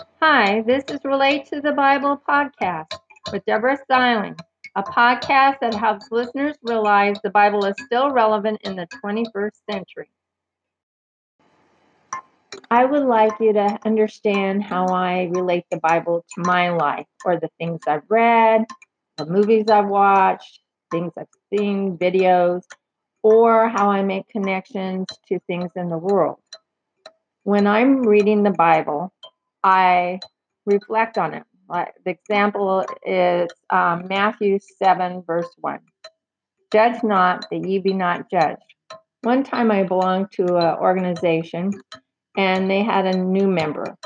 Hi, this is Relate to the Bible podcast with Deborah Styling, a podcast that helps listeners realize the Bible is still relevant in the 21st century. I would like you to understand how I relate the Bible to my life or the things I've read, the movies I've watched, things I've seen, videos, or how I make connections to things in the world. When I'm reading the Bible, I reflect on it. The example is um, Matthew 7, verse 1. Judge not that ye be not judged. One time I belonged to an organization and they had a new member.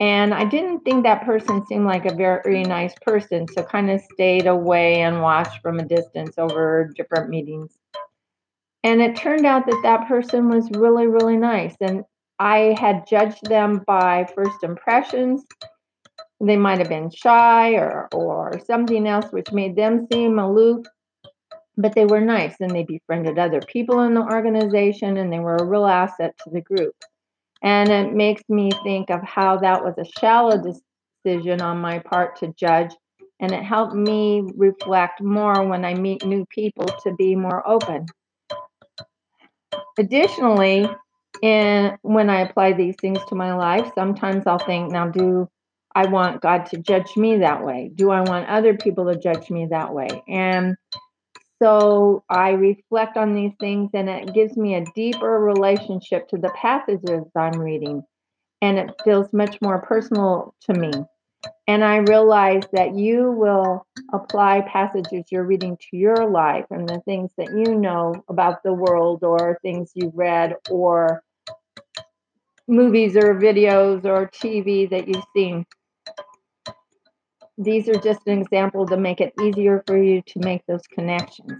And I didn't think that person seemed like a very nice person, so kind of stayed away and watched from a distance over different meetings. And it turned out that that person was really, really nice. And I had judged them by first impressions. They might have been shy or, or something else which made them seem aloof, but they were nice and they befriended other people in the organization and they were a real asset to the group. And it makes me think of how that was a shallow decision on my part to judge. And it helped me reflect more when I meet new people to be more open. Additionally, in when I apply these things to my life, sometimes I'll think, now do I want God to judge me that way? Do I want other people to judge me that way? And so I reflect on these things and it gives me a deeper relationship to the passages I'm reading. And it feels much more personal to me. And I realize that you will apply passages you're reading to your life and the things that you know about the world or things you've read or movies or videos or TV that you've seen. These are just an example to make it easier for you to make those connections.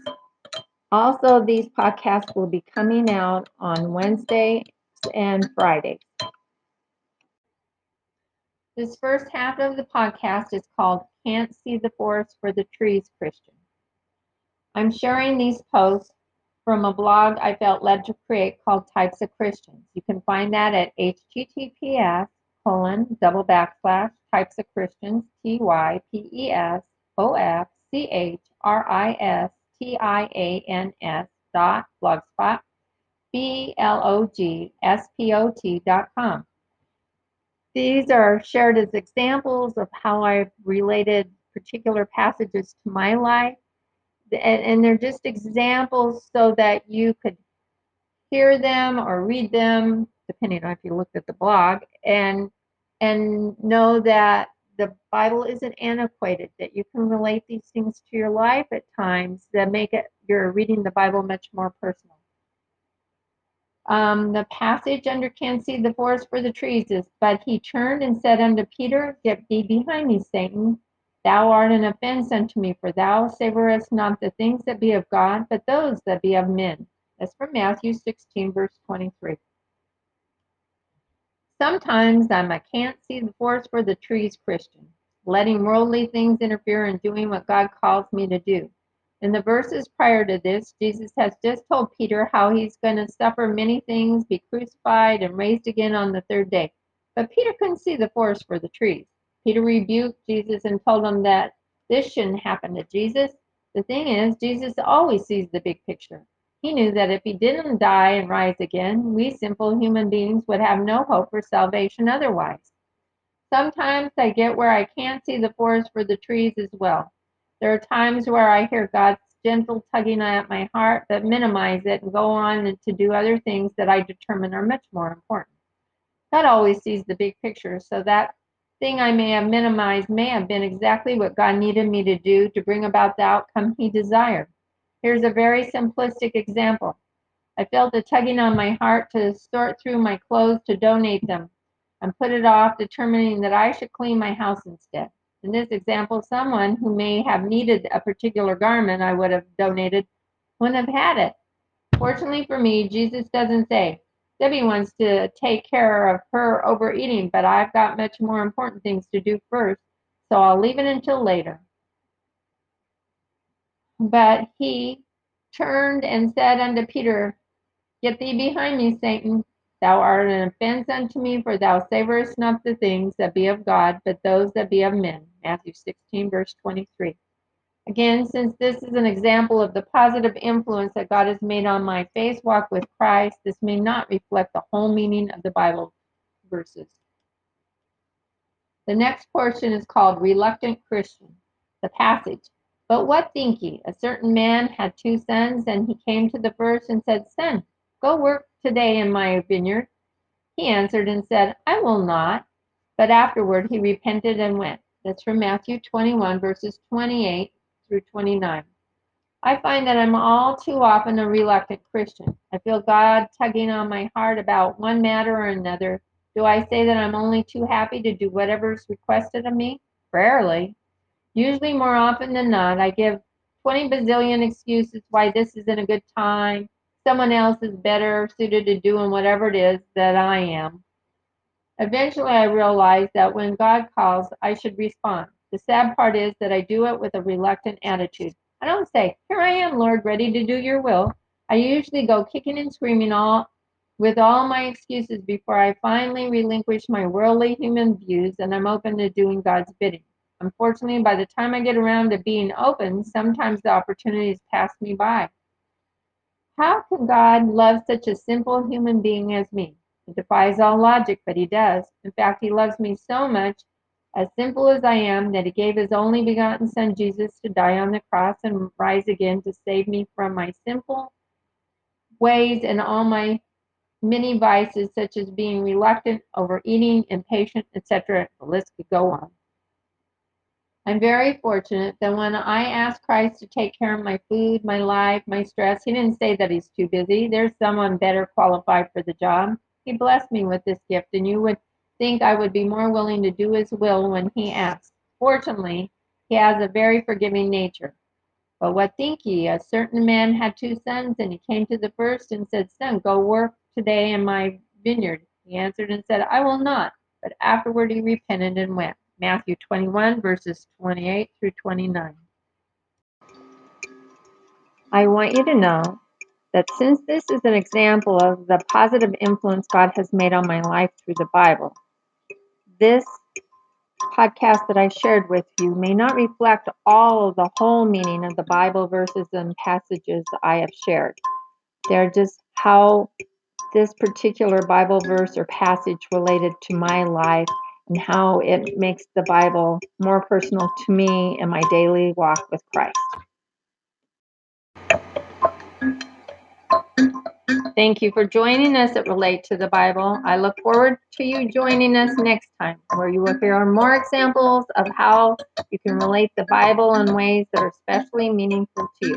Also, these podcasts will be coming out on Wednesday and Friday. This first half of the podcast is called Can't See the Forest for the Trees Christian. I'm sharing these posts from a blog I felt led to create called Types of Christians. You can find that at https colon double backslash types of Christians T Y P E S O F C H R I S T I A N S dot blogspot B L O G S P O T dot com. These are shared as examples of how I've related particular passages to my life. And, and they're just examples so that you could hear them or read them, depending on if you looked at the blog, and and know that the Bible isn't antiquated, that you can relate these things to your life at times that make it you're reading the Bible much more personal. Um, the passage under can't see the forest for the trees is, but he turned and said unto Peter, Get thee behind me, Satan. Thou art an offense unto me, for thou savorest not the things that be of God, but those that be of men. That's from Matthew 16, verse 23. Sometimes I'm a can't see the forest for the trees Christian, letting worldly things interfere in doing what God calls me to do. In the verses prior to this, Jesus has just told Peter how he's going to suffer many things, be crucified, and raised again on the third day. But Peter couldn't see the forest for the trees. Peter rebuked Jesus and told him that this shouldn't happen to Jesus. The thing is, Jesus always sees the big picture. He knew that if he didn't die and rise again, we simple human beings would have no hope for salvation otherwise. Sometimes I get where I can't see the forest for the trees as well. There are times where I hear God's gentle tugging at my heart, but minimize it and go on to do other things that I determine are much more important. God always sees the big picture, so that thing I may have minimized may have been exactly what God needed me to do to bring about the outcome He desired. Here's a very simplistic example. I felt a tugging on my heart to sort through my clothes to donate them and put it off, determining that I should clean my house instead. In this example, someone who may have needed a particular garment I would have donated wouldn't have had it. Fortunately for me, Jesus doesn't say, Debbie wants to take care of her overeating, but I've got much more important things to do first, so I'll leave it until later. But he turned and said unto Peter, Get thee behind me, Satan. Thou art an offense unto me, for thou savorest not the things that be of God, but those that be of men. Matthew 16, verse 23. Again, since this is an example of the positive influence that God has made on my faith walk with Christ, this may not reflect the whole meaning of the Bible verses. The next portion is called Reluctant Christian. The passage. But what think ye? A certain man had two sons, and he came to the first and said, Son, go work today in my vineyard. He answered and said, I will not. But afterward he repented and went. That's from Matthew 21, verses 28 through 29. I find that I'm all too often a reluctant Christian. I feel God tugging on my heart about one matter or another. Do I say that I'm only too happy to do whatever is requested of me? Rarely. Usually, more often than not, I give 20 bazillion excuses why this isn't a good time. Someone else is better suited to doing whatever it is that I am. Eventually, I realize that when God calls, I should respond. The sad part is that I do it with a reluctant attitude. I don't say, Here I am, Lord, ready to do your will. I usually go kicking and screaming all with all my excuses before I finally relinquish my worldly human views and I'm open to doing God's bidding. Unfortunately, by the time I get around to being open, sometimes the opportunities pass me by. How can God love such a simple human being as me? It defies all logic, but He does. In fact, He loves me so much as simple as I am, that he gave his only begotten Son, Jesus, to die on the cross and rise again to save me from my simple ways and all my many vices, such as being reluctant, overeating, impatient, etc. The list could go on. I'm very fortunate that when I asked Christ to take care of my food, my life, my stress, he didn't say that he's too busy. There's someone better qualified for the job. He blessed me with this gift, and you would think I would be more willing to do his will when he asks. Fortunately, he has a very forgiving nature. But what think ye? A certain man had two sons, and he came to the first and said, Son, go work today in my vineyard. He answered and said, I will not. But afterward he repented and went. Matthew 21, verses 28 through 29. I want you to know that since this is an example of the positive influence God has made on my life through the Bible, this podcast that I shared with you may not reflect all of the whole meaning of the Bible verses and passages I have shared. They're just how this particular Bible verse or passage related to my life and how it makes the Bible more personal to me in my daily walk with Christ. Thank you for joining us at Relate to the Bible. I look forward to you joining us next time, where you will hear more examples of how you can relate the Bible in ways that are especially meaningful to you.